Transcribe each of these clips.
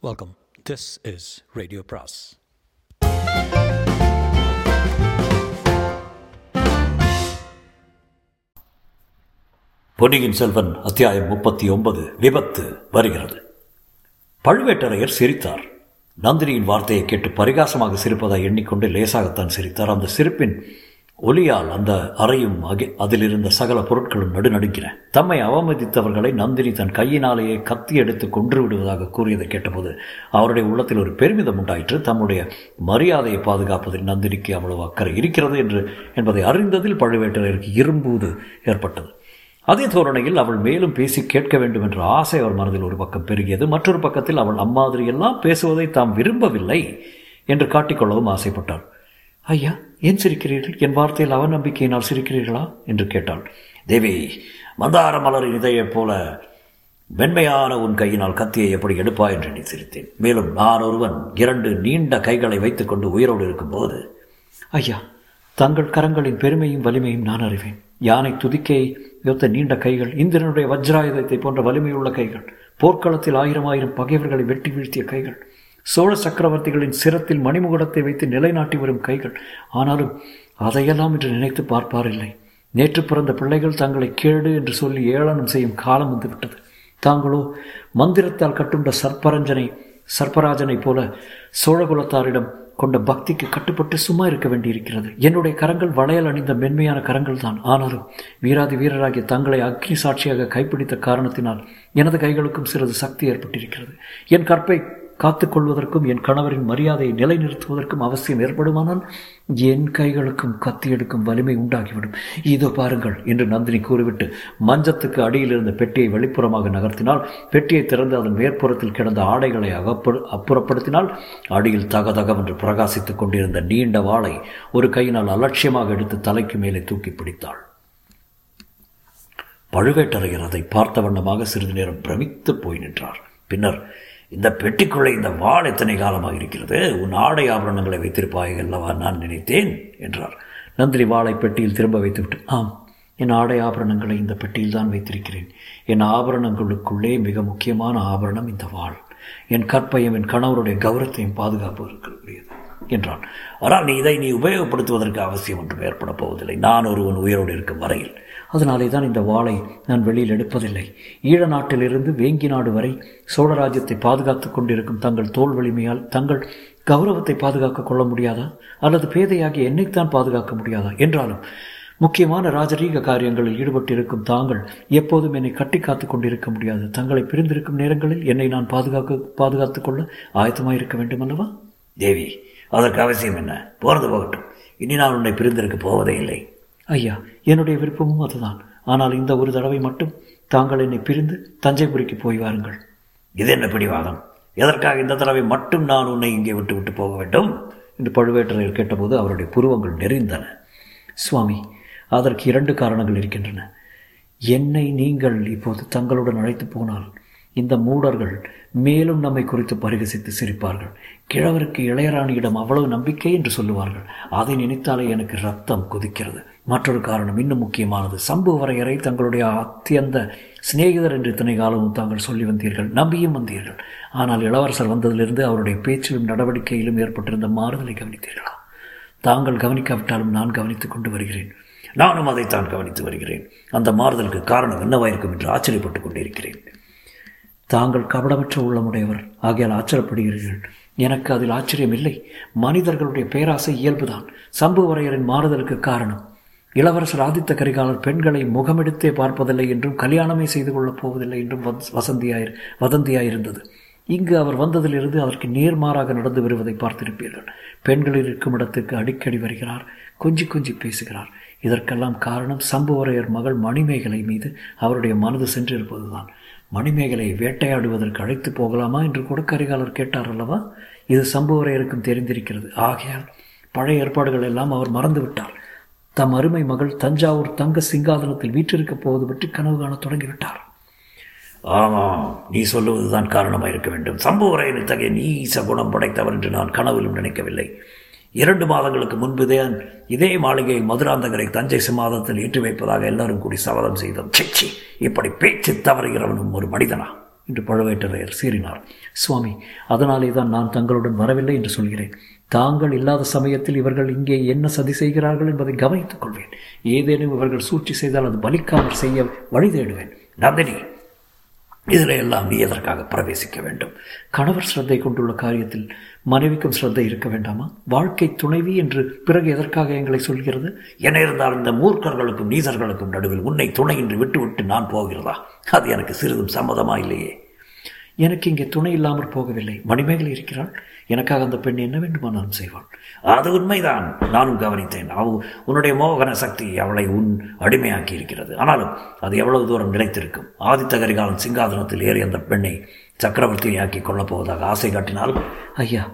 Welcome this is radio பிராஸ் பொன்னியின் செல்வன் அத்தியாயம் முப்பத்தி ஒன்பது விபத்து வருகிறது. பழுவேட்டரையர் சிரித்தார். நந்தினியின் வார்த்தையை கேட்டு பரிகாசமாக சிரிப்பதை எண்ணிக்கொண்டு லேசாகத்தான் சிரித்தார். அந்த சிரிப்பின் ஒலியால் அந்த அறையும் அகி அதிலிருந்த சகல பொருட்களும் நடுநடுங்கின. தம்மை அவமதித்தவர்களை நந்தினி தன் கையினாலேயே கத்தி எடுத்து கொன்று விடுவதாக கூறியதை கேட்டபோது அவருடைய உள்ளத்தில் ஒரு பெருமிதம் உண்டாயிற்று. தம்முடைய மரியாதையை பாதுகாப்பதில் நந்தினிக்கு அவ்வளவு அக்கறை இருக்கிறது என்று என்பதை அறிந்ததில் பழுவேட்டரையருக்கு இரும்பூது ஏற்பட்டது. அதே தோரணையில் அவள் மேலும் பேசி கேட்க வேண்டும் என்ற ஆசை அவர் மனதில் ஒரு பக்கம் பெருகியது. மற்றொரு பக்கத்தில் அவள் அம்மாதிரியெல்லாம் பேசுவதை தாம் விரும்பவில்லை என்று காட்டிக்கொள்ளவும் ஆசைப்பட்டாள். ஐயா ஏன் சிரிக்கிறீர்கள்? என் வார்த்தையில் அவநம்பிக்கையினால் சிரிக்கிறீர்களா? என்று கேட்டாள். தேவி மந்தார மலரின் இதழைப் போல மென்மையான உன் கையினால் கத்தியை எப்படி எடுப்பா என்று நீ சிரித்தேன். மேலும் நான் ஒருவன் இரண்டு நீண்ட கைகளை வைத்துக்கொண்டு உயிரோடு இருக்கும்போது ஐயா தங்கள் கரங்களின் பெருமையும் வலிமையும் நான் அறிவேன். யானை துதிக்கை யொத்த நீண்ட கைகள் இந்திரனுடைய வஜ்ராயுதத்தை போன்ற வலிமையுள்ள கைகள் போர்க்களத்தில் ஆயிரம் ஆயிரம் பகைவர்களை வெட்டி வீழ்த்திய கைகள் சோழ சக்கரவர்த்திகளின் சிரத்தில் மணிமுகுடத்தை வைத்து நிலைநாட்டி வரும் கைகள். ஆனாலும் அதையெல்லாம் என்று நினைத்து பார்ப்பாரில்லை. நேற்று பிறந்த பிள்ளைகள் தங்களை கேடு என்று சொல்லி ஏளனம் செய்யும் காலம் வந்துவிட்டது. தாங்களோ மந்திரத்தால் கட்டுண்ட சர்ப்பரஞ்சனை சர்ப்பராஜனைப் போல சோழகுலத்தாரிடம் கொண்ட பக்திக்கு கட்டுப்பட்டு சும்மா இருக்க வேண்டியிருக்கிறது. என்னுடைய கரங்கள் வளையல் அணிந்த மென்மையான கரங்கள் தான். ஆனாலும் வீராதி வீரராகிய தங்களை அக்னி சாட்சியாக கைப்பிடித்த காரணத்தினால் எனது கைகளுக்கும் சிறிது சக்தி ஏற்பட்டிருக்கிறது. என் கற்பை காத்துக்கொள்வதற்கும் என் கணவரின் மரியாதையை நிலைநிறுத்துவதற்கும் அவசியம் ஏற்படுமானால் என் கைகளுக்கும் கத்தி எடுக்கும் வலிமை உண்டாகிவிடும். இதோ பாருங்கள் என்று நந்தினி கூறிவிட்டு மஞ்சத்துக்கு அடியில் இருந்த பெட்டியை வெளிப்புறமாக நகர்த்தினால் பெட்டியை திறந்து அதன் மேற்புறத்தில் கிடந்த ஆடைகளை அகப்பு அப்புறப்படுத்தினால் அடியில் தகதகவென்று பிரகாசித்துக் கொண்டிருந்த நீண்ட வாளை ஒரு கையினால் அலட்சியமாக எடுத்து தலைக்கு மேலே தூக்கி பிடித்தாள். பழுவேட்டரையர் அதை பார்த்த வண்ணமாக சிறிது நேரம் பிரமித்து போய் நின்றார். பின்னர் இந்த பெட்டிக்குள்ளே இந்த வாள் எத்தனை காலமாக இருக்கிறது? உன் ஆடை ஆபரணங்களை வைத்திருப்பாய் அல்லவா? நான் நினைத்தேன் என்றார். நந்தினி வாளை பெட்டியில் திரும்ப வைத்துவிட்டு ஆம் என் ஆடை ஆபரணங்களை இந்த பெட்டியில் தான் வைத்திருக்கிறேன். என் ஆபரணங்களுக்குள்ளே மிக முக்கியமான ஆபரணம் இந்த வாள். என் கற்பையும் என் கணவருடைய கௌரவத்தையும் பாதுகாப்பதற்குரியது என்றான். ஆனால் நீ இதை நீ உபயோகப்படுத்துவதற்கு அவசியம் ஒன்றும் ஏற்பட போவதில்லை. நான் ஒருவன் உயிரோடு இருக்கும் வரையில். அதனாலே தான் இந்த வாளை நான் வெளியில் எடுப்பதில்லை. ஈழ நாட்டிலிருந்து வேங்கி நாடு வரை சோழராஜ்யத்தை பாதுகாத்து கொண்டிருக்கும் தங்கள் தோல் வலிமையால் தங்கள் கௌரவத்தை பாதுகாக்க கொள்ள முடியாதா? அல்லது பேதையாகி என்னைத்தான் பாதுகாக்க முடியாதா? என்றாலும் முக்கியமான ராஜரீக காரியங்களில் ஈடுபட்டிருக்கும் தாங்கள் எப்போதும் என்னை கட்டி காத்து கொண்டிருக்க முடியாது. தங்களை பிரிந்திருக்கும் நேரங்களில் என்னை நான் பாதுகாக்க பாதுகாத்துக் கொள்ள ஆயத்தமாயிருக்க வேண்டும் அல்லவா தேவி அதற்கு அவசியம் என்ன? போகிறது போகட்டும். இனி நான் உன்னை பிரிந்திருக்க போவதே இல்லை. ஐயா என்னுடைய விருப்பமும் அதுதான். ஆனால் இந்த ஒரு தடவை மட்டும் தாங்கள் என்னை பிரிந்து தஞ்சைபுரிக்கு போய் வாருங்கள். இது என்ன பிடிவாதம்? எதற்காக இந்த தடவை மட்டும் நான் உன்னை இங்கே விட்டு விட்டு போக வேண்டும்? என்று பழுவேட்டரையர் கேட்டபோது அவருடைய புருவங்கள் நெறிந்தன. சுவாமி அதற்கு இரண்டு காரணங்கள் இருக்கின்றன. என்னை நீங்கள் இப்போது தங்களுடன் அழைத்து போனால் இந்த மூடர்கள் மேலும் நம்மை குறித்து பரிகசித்து சிரிப்பார்கள். கிழவருக்கு இளையராணியிடம் அவ்வளவு நம்பிக்கை என்று சொல்லுவார்கள். அதை நினைத்தாலே எனக்கு ரத்தம் கொதிக்கிறது. மற்றொரு காரணம் இன்னும் முக்கியமானது. சம்புவரையரை தங்களுடைய அத்தியந்த சிநேகிதர் என்று இத்தனை காலமும் தாங்கள் சொல்லி வந்தீர்கள். நம்பியும் வந்தீர்கள். ஆனால் இளவரசர் வந்ததிலிருந்து அவருடைய பேச்சிலும் நடவடிக்கையிலும் ஏற்பட்டிருந்த மாறுதலை கவனித்தீர்களா? தாங்கள் கவனிக்காவிட்டாலும் நான் கவனித்துக் கொண்டு வருகிறேன். நானும் அதைத்தான் கவனித்து வருகிறேன். அந்த மாறுதலுக்கு காரணம் என்னவாயிருக்கும் என்று ஆச்சரியப்பட்டுக் கொண்டிருக்கிறேன் தாங்கள் கபடமற்ற உள்ளமுடையவர் ஆகியால் ஆச்சரியப்படுகிறீர்கள். எனக்கு அதில் ஆச்சரியம் இல்லை மனிதர்களுடைய பேராசை இயல்புதான். சம்புவரையரின் மாறுதலுக்கு காரணம். இளவரசர் ஆதித்த கரிகாலர் பெண்களை முகமெடுத்தே பார்ப்பதில்லை என்றும் கல்யாணமே செய்து கொள்ளப் போவதில்லை என்றும் வசந்தியாயிரு வதந்தியாயிருந்தது. இங்கு அவர் வந்ததிலிருந்து அதற்கு நேர்மாறாக நடந்து வருவதை பார்த்திருப்பீர்கள். பெண்கள் இருக்கும் இடத்துக்கு அடிக்கடி வருகிறார் கொஞ்சி கொஞ்சி பேசுகிறார். இதற்கெல்லாம் காரணம் சம்புவரையர் மகள் மணிமேகலை மீது அவருடைய மனது சென்றிருப்பதுதான். மணிமேகலை வேட்டையாடுவதற்கு அழைத்து போகலாமா என்று கூட கரிகாலர் கேட்டார் அல்லவா? இது சம்புவரையருக்கும் தெரிந்திருக்கிறது. ஆகையால் பழைய ஏற்பாடுகள் எல்லாம் அவர் மறந்துவிட்டார் தம் அருமை மகள் தஞ்சாவூர் தங்க சிங்காதனத்தில் வீற்றிருக்கப் போவது பற்றி கனவு காண தொடங்கிவிட்டார். ஆமாம் நீ சொல்லுவதுதான் காரணமாக இருக்க வேண்டும். சம்புவரையன் இத்தகைய நீச குணம் படைத்தவர் என்று நான் கனவிலும் நினைக்கவில்லை. இரண்டு மாதங்களுக்கு முன்பு தான் இதே மாளிகை மதுராந்தகரை தஞ்சை சிம்மாதத்தில் ஏற்றி வைப்பதாக எல்லாரும் கூடி சபதம் செய்தோம். சிச்சி இப்படி பேச்சு தவறுகிறவனும் ஒரு மனிதனா? என்று பழுவேட்டரையர் சீறினார். சுவாமி அதனாலே தான் நான் தங்களுடன் வரவில்லை என்று சொல்கிறேன். தாங்கள் இல்லாத சமயத்தில் இவர்கள் இங்கே என்ன சதி செய்கிறார்கள் என்பதை கவனித்துக் கொள்வேன். ஏதேனும் இவர்கள் சூழ்ச்சி செய்தால் அது பலிக்காமல் செய்ய வழி தேடுவேன். நந்தினி இதில் எல்லாம் நீ எதற்காக பிரவேசிக்க வேண்டும்? கணவர் ஸ்ரத்தை கொண்டுள்ள காரியத்தில் மனைவிக்கும் ஸ்ரத்தை இருக்க வேண்டாமா? வாழ்க்கை துணைவி என்று பிறகு எதற்காக எங்களை சொல்கிறது? என இருந்தால் இந்த மூர்க்கர்களுக்கும் நீசர்களுக்கும் நடுவில் உன்னை துணை என்று விட்டுவிட்டு நான் போகிறதா? அது எனக்கு சிறிதும் சம்மதமா இல்லையே. எனக்கு இங்கே துணை இல்லாமல் போகவில்லை. மணிமேகலை இருக்கிறாள். எனக்காக அந்த பெண் என்ன வேண்டுமானாலும் செய்வாள்? அது உண்மைதான். நானும் கவனித்தேன். அவ உன்னுடைய மோகன சக்தி அவளை உன் அடிமையாக்கி இருக்கிறது. ஆனாலும் அது எவ்வளவு தூரம் நிலைத்திருக்கும்? ஆதித்த கரிகாலன் சிங்காதனத்தில் ஏறி அந்த பெண்ணை சக்கரவர்த்தியாக்கி கொள்ளப் போவதாக ஆசை காட்டினால்? ஐயா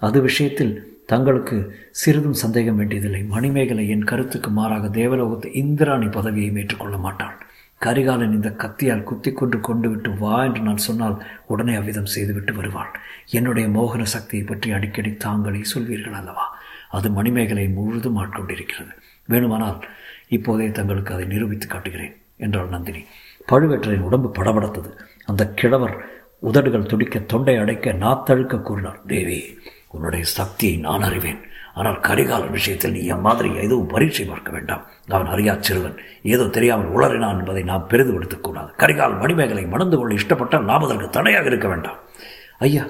அது விஷயத்தில் தங்களுக்கு சிறிதும் சந்தேகம் வேண்டியதில்லை. மணிமேகலை என் கருத்துக்கு மாறாக தேவலோகத்து இந்திராணி பதவியை ஏற்றுக்கொள்ள மாட்டாள். கரிகாலன் இந்த கத்தியால் குத்தி கொண்டு கொண்டு விட்டு வா என்று நான் சொன்னால் உடனே அவ்விதம் செய்துவிட்டு வருவாள். என்னுடைய மோகன சக்தியை பற்றி அடிக்கடி தாங்களே சொல்வீர்கள் அல்லவா? அது மணிமேகலை முழுதும் ஆட்கொண்டிருக்கிறது. வேணுமானால் இப்போதே தங்களுக்கு அதை நிரூபித்து காட்டுகிறேன் என்றாள் நந்தினி. பழுவேற்றரின் உடம்பு படபடத்தது. அந்த கிழவர் உதடுகள் துடிக்க தொண்டை அடைக்க நாத்தழுக்க கூறினார் தேவி உன்னுடைய சக்தியை நான் அறிவேன். ஆனால் கரிகாலன் விஷயத்தில் நீ என் மாதிரி எதுவும் பரீட்சை பார்க்க வேண்டாம். அவன் அறியா சிறுவன். ஏதோ தெரியாமல் உளறினான் என்பதை நாம் பெரிதுபடுத்தக்கூடாது கரிகால் மணிமேகலை மணந்து கொள்ள இஷ்டப்பட்டால் நாம் அதற்கு தடையாக இருக்க வேண்டாம். ஐயா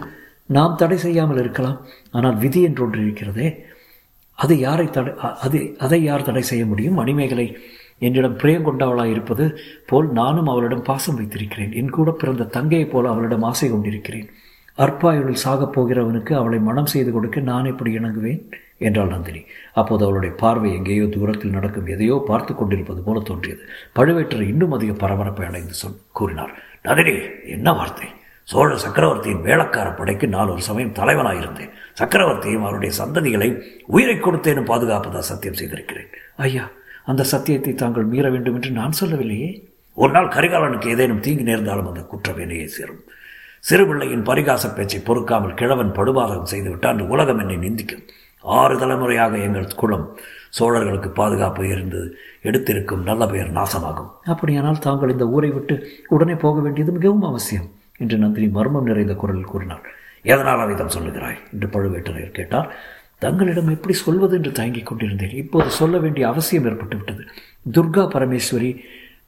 நாம் தடை செய்யாமல் இருக்கலாம். ஆனால் விதி என்று ஒன்று இருக்கிறதே. அது யாரை தடை அது அதை யார் தடை செய்ய முடியும்? மணிமேகலை என்னிடம் பிரியம் கொண்டவளாக இருப்பது போல் நானும் அவளிடம் பாசம் வைத்திருக்கிறேன். என் கூட பிறந்த தங்கையைப் போல அவளிடம் ஆசை கொண்டிருக்கிறேன். அற்பாயுளில் சாகப் போகிறவனுக்கு அவளை மனம் செய்து கொடுக்க நான் எப்படி இணங்குவேன் என்றாள் நந்தினி. அப்போது அவளுடைய பார்வை எங்கேயோ தூரத்தில் நடக்கும் எதையோ பார்த்து கொண்டிருப்பது போல தோன்றியது. பழுவேற்றர் இன்னும் அதிக பரபரப்பை அடைந்து சொல் கூறினார் நந்தினி என்ன வார்த்தை? சோழ சக்கரவர்த்தியின் வேளக்கார படைக்கு நான் ஒரு சமயம் தலைவனாயிருந்தேன். சக்கரவர்த்தியும் அவருடைய சந்ததிகளை உயிரை கொடுத்தேனும் பாதுகாப்பதா சத்தியம் செய்திருக்கிறேன். ஐயா அந்த சத்தியத்தை தாங்கள் மீற வேண்டும் என்று நான் சொல்லவில்லையே? ஒரு நாள் கரிகாலனுக்கு ஏதேனும் தீங்கு நேர்ந்தாலும் அந்த குற்றம் என்னையே சேரும். சிறுபிள்ளையின் பரிகாச பேச்சை பொறுக்காமல் கிழவன் படுபாதகம் செய்துவிட்டால் உலகம் என்னை நிந்திக்கும். ஆறு தலைமுறையாக எங்கள் குலம் சோழர்களுக்கு பாதுகாப்பு இருந்து எடுத்திருக்கும் நல்ல பெயர் நாசமாகும். அப்படியானால் தாங்கள் இந்த ஊரை விட்டு உடனே போக வேண்டியது மிகவும் அவசியம் என்று நந்தினி மர்மம் நிறைந்த குரலில் கூறினார் எதனால் அவிதம் சொல்லுகிறாய்? என்று பழுவேட்டரையர் கேட்டார். தங்களிடம் எப்படி சொல்வது என்று தயங்கிக் கொண்டிருந்தேன். இப்போது சொல்ல வேண்டிய அவசியம் ஏற்பட்டு விட்டது. துர்கா பரமேஸ்வரி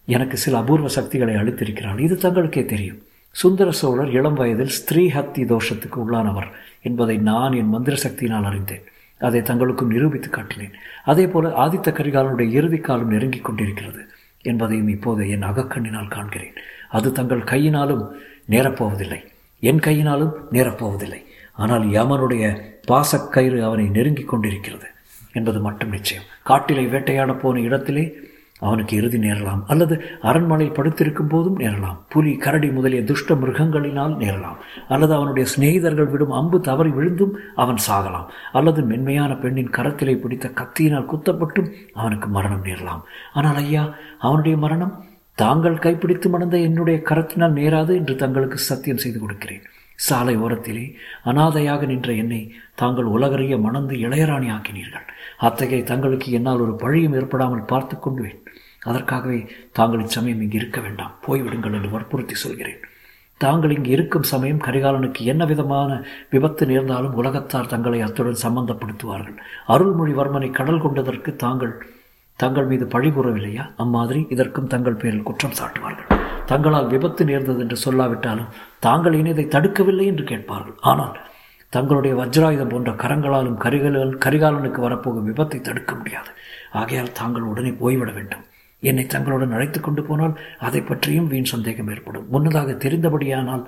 எனக்கு சில அபூர்வ சக்திகளை அளித்திருக்கிறாள். இது தங்களுக்கே தெரியும். சுந்தர சோழர் இளம் வயதில் ஸ்திரீ ஹத்தி தோஷத்துக்கு உள்ளானவர் என்பதை நான் என் மந்திர சக்தியினால் அறிந்தேன். அதை தங்களுக்கும் நிரூபித்து காட்டினேன். அதே போல ஆதித்த கரிகாலனுடைய இறுதி காலம் நெருங்கிக் கொண்டிருக்கிறது என்பதையும் இப்போது என் அகக்கண்ணினால் காண்கிறேன். அது தங்கள் கையினாலும் நேரப்போவதில்லை. என் கையினாலும் நேரப்போவதில்லை. ஆனால் யமனுடைய பாசக்கயிறு அவனை நெருங்கிக் கொண்டிருக்கிறது என்பது மட்டும் நிச்சயம். காட்டிலை வேட்டையாட போன இடத்திலே அவனுக்கு இறுதி நேரலாம். அல்லது அரண்மனையில் படுத்திருக்கும் போதும் நேரலாம். புலி கரடி முதலிய துஷ்ட மிருகங்களினால் நேரலாம். அல்லது அவனுடைய சிநேகிதர்கள் விடும் அம்பு தவறி விழுந்தும் அவன் சாகலாம். அல்லது மென்மையான பெண்ணின் கரத்திலே பிடித்த கத்தியினால் குத்தப்பட்டும் அவனுக்கு மரணம் நேரலாம். ஆனால் ஐயா அவனுடைய மரணம் தாங்கள் கைப்பிடித்து மணந்த என்னுடைய கரத்தினால் நேராது என்று தங்களுக்கு சத்தியம் செய்து கொடுக்கிறேன். சாலை ஓரத்திலே அனாதையாக நின்ற என்னை தாங்கள் உலகறிய மணந்து இளையராணி ஆக்கினீர்கள். அத்தகைய தங்களுக்கு என்னால் ஒரு பழியும் ஏற்படாமல் பார்த்து கொண்டுவேன். அதற்காகவே தாங்கள் இச்சமயம் இங்கு இருக்க வேண்டாம். போய்விடுங்கள் என்று வற்புறுத்தி சொல்கிறேன். தாங்கள் இங்கு இருக்கும் சமயம் கரிகாலனுக்கு என்ன விதமான விபத்து நேர்ந்தாலும் உலகத்தார் தங்களை அத்துடன் சம்பந்தப்படுத்துவார்கள். அருள்மொழிவர்மனை கடல் கொண்டதற்கு தாங்கள் தங்கள் மீது பழி கூறவில்லையா? அம்மாதிரி இதற்கும் தங்கள் பேரில் குற்றம் சாட்டுவார்கள். தங்களால் விபத்து நேர்ந்தது என்று சொல்லாவிட்டாலும் தாங்கள் இனி இதை தடுக்கவில்லை என்று கேட்பார்கள். ஆனால் தங்களுடைய வஜ்ராயுதம் போன்ற கரங்களாலும் கரிகாலன் கரிகாலனுக்கு வரப்போகும் விபத்தை தடுக்க முடியாது. ஆகையால் தாங்கள் உடனே போய்விட வேண்டும். என்னை தங்களுடன் அழைத்து கொண்டு போனால் அதை பற்றியும் வீண் சந்தேகம் ஏற்படும். முன்னதாக தெரிந்தபடியானால்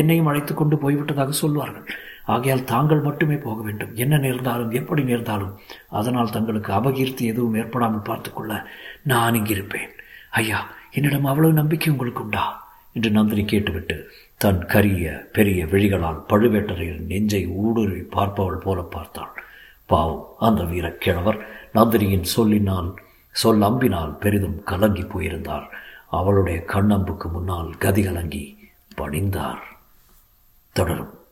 என்னையும் அழைத்து கொண்டு போய்விட்டதாக சொல்வார்கள். ஆகையால் தாங்கள் மட்டுமே போக வேண்டும். என்ன நேர்ந்தாலும் எப்படி நேர்ந்தாலும் அதனால் தங்களுக்கு அபகீர்த்தி எதுவும் ஏற்படாமல் பார்த்துக்கொள்ள நான் இங்கிருப்பேன். ஐயா என்னிடம் அவ்வளவு நம்பிக்கை உங்களுக்கு உண்டா? என்று நந்தினி கேட்டுவிட்டு தன் கரிய பெரிய விழிகளால் பழுவேட்டரையர் நெஞ்சை ஊடுருவி பார்ப்பவள் போல பார்த்தாள். பாவம் அந்த வீரக்கிழவர் நந்தினியின் சொல்லினால் சொல் அம்பினால் பெரிதும் கலங்கி போயிருந்தார். அவளுடைய கண்ணம்புக்கு முன்னால் கதி கலங்கி பணிந்தார். தொடரும்.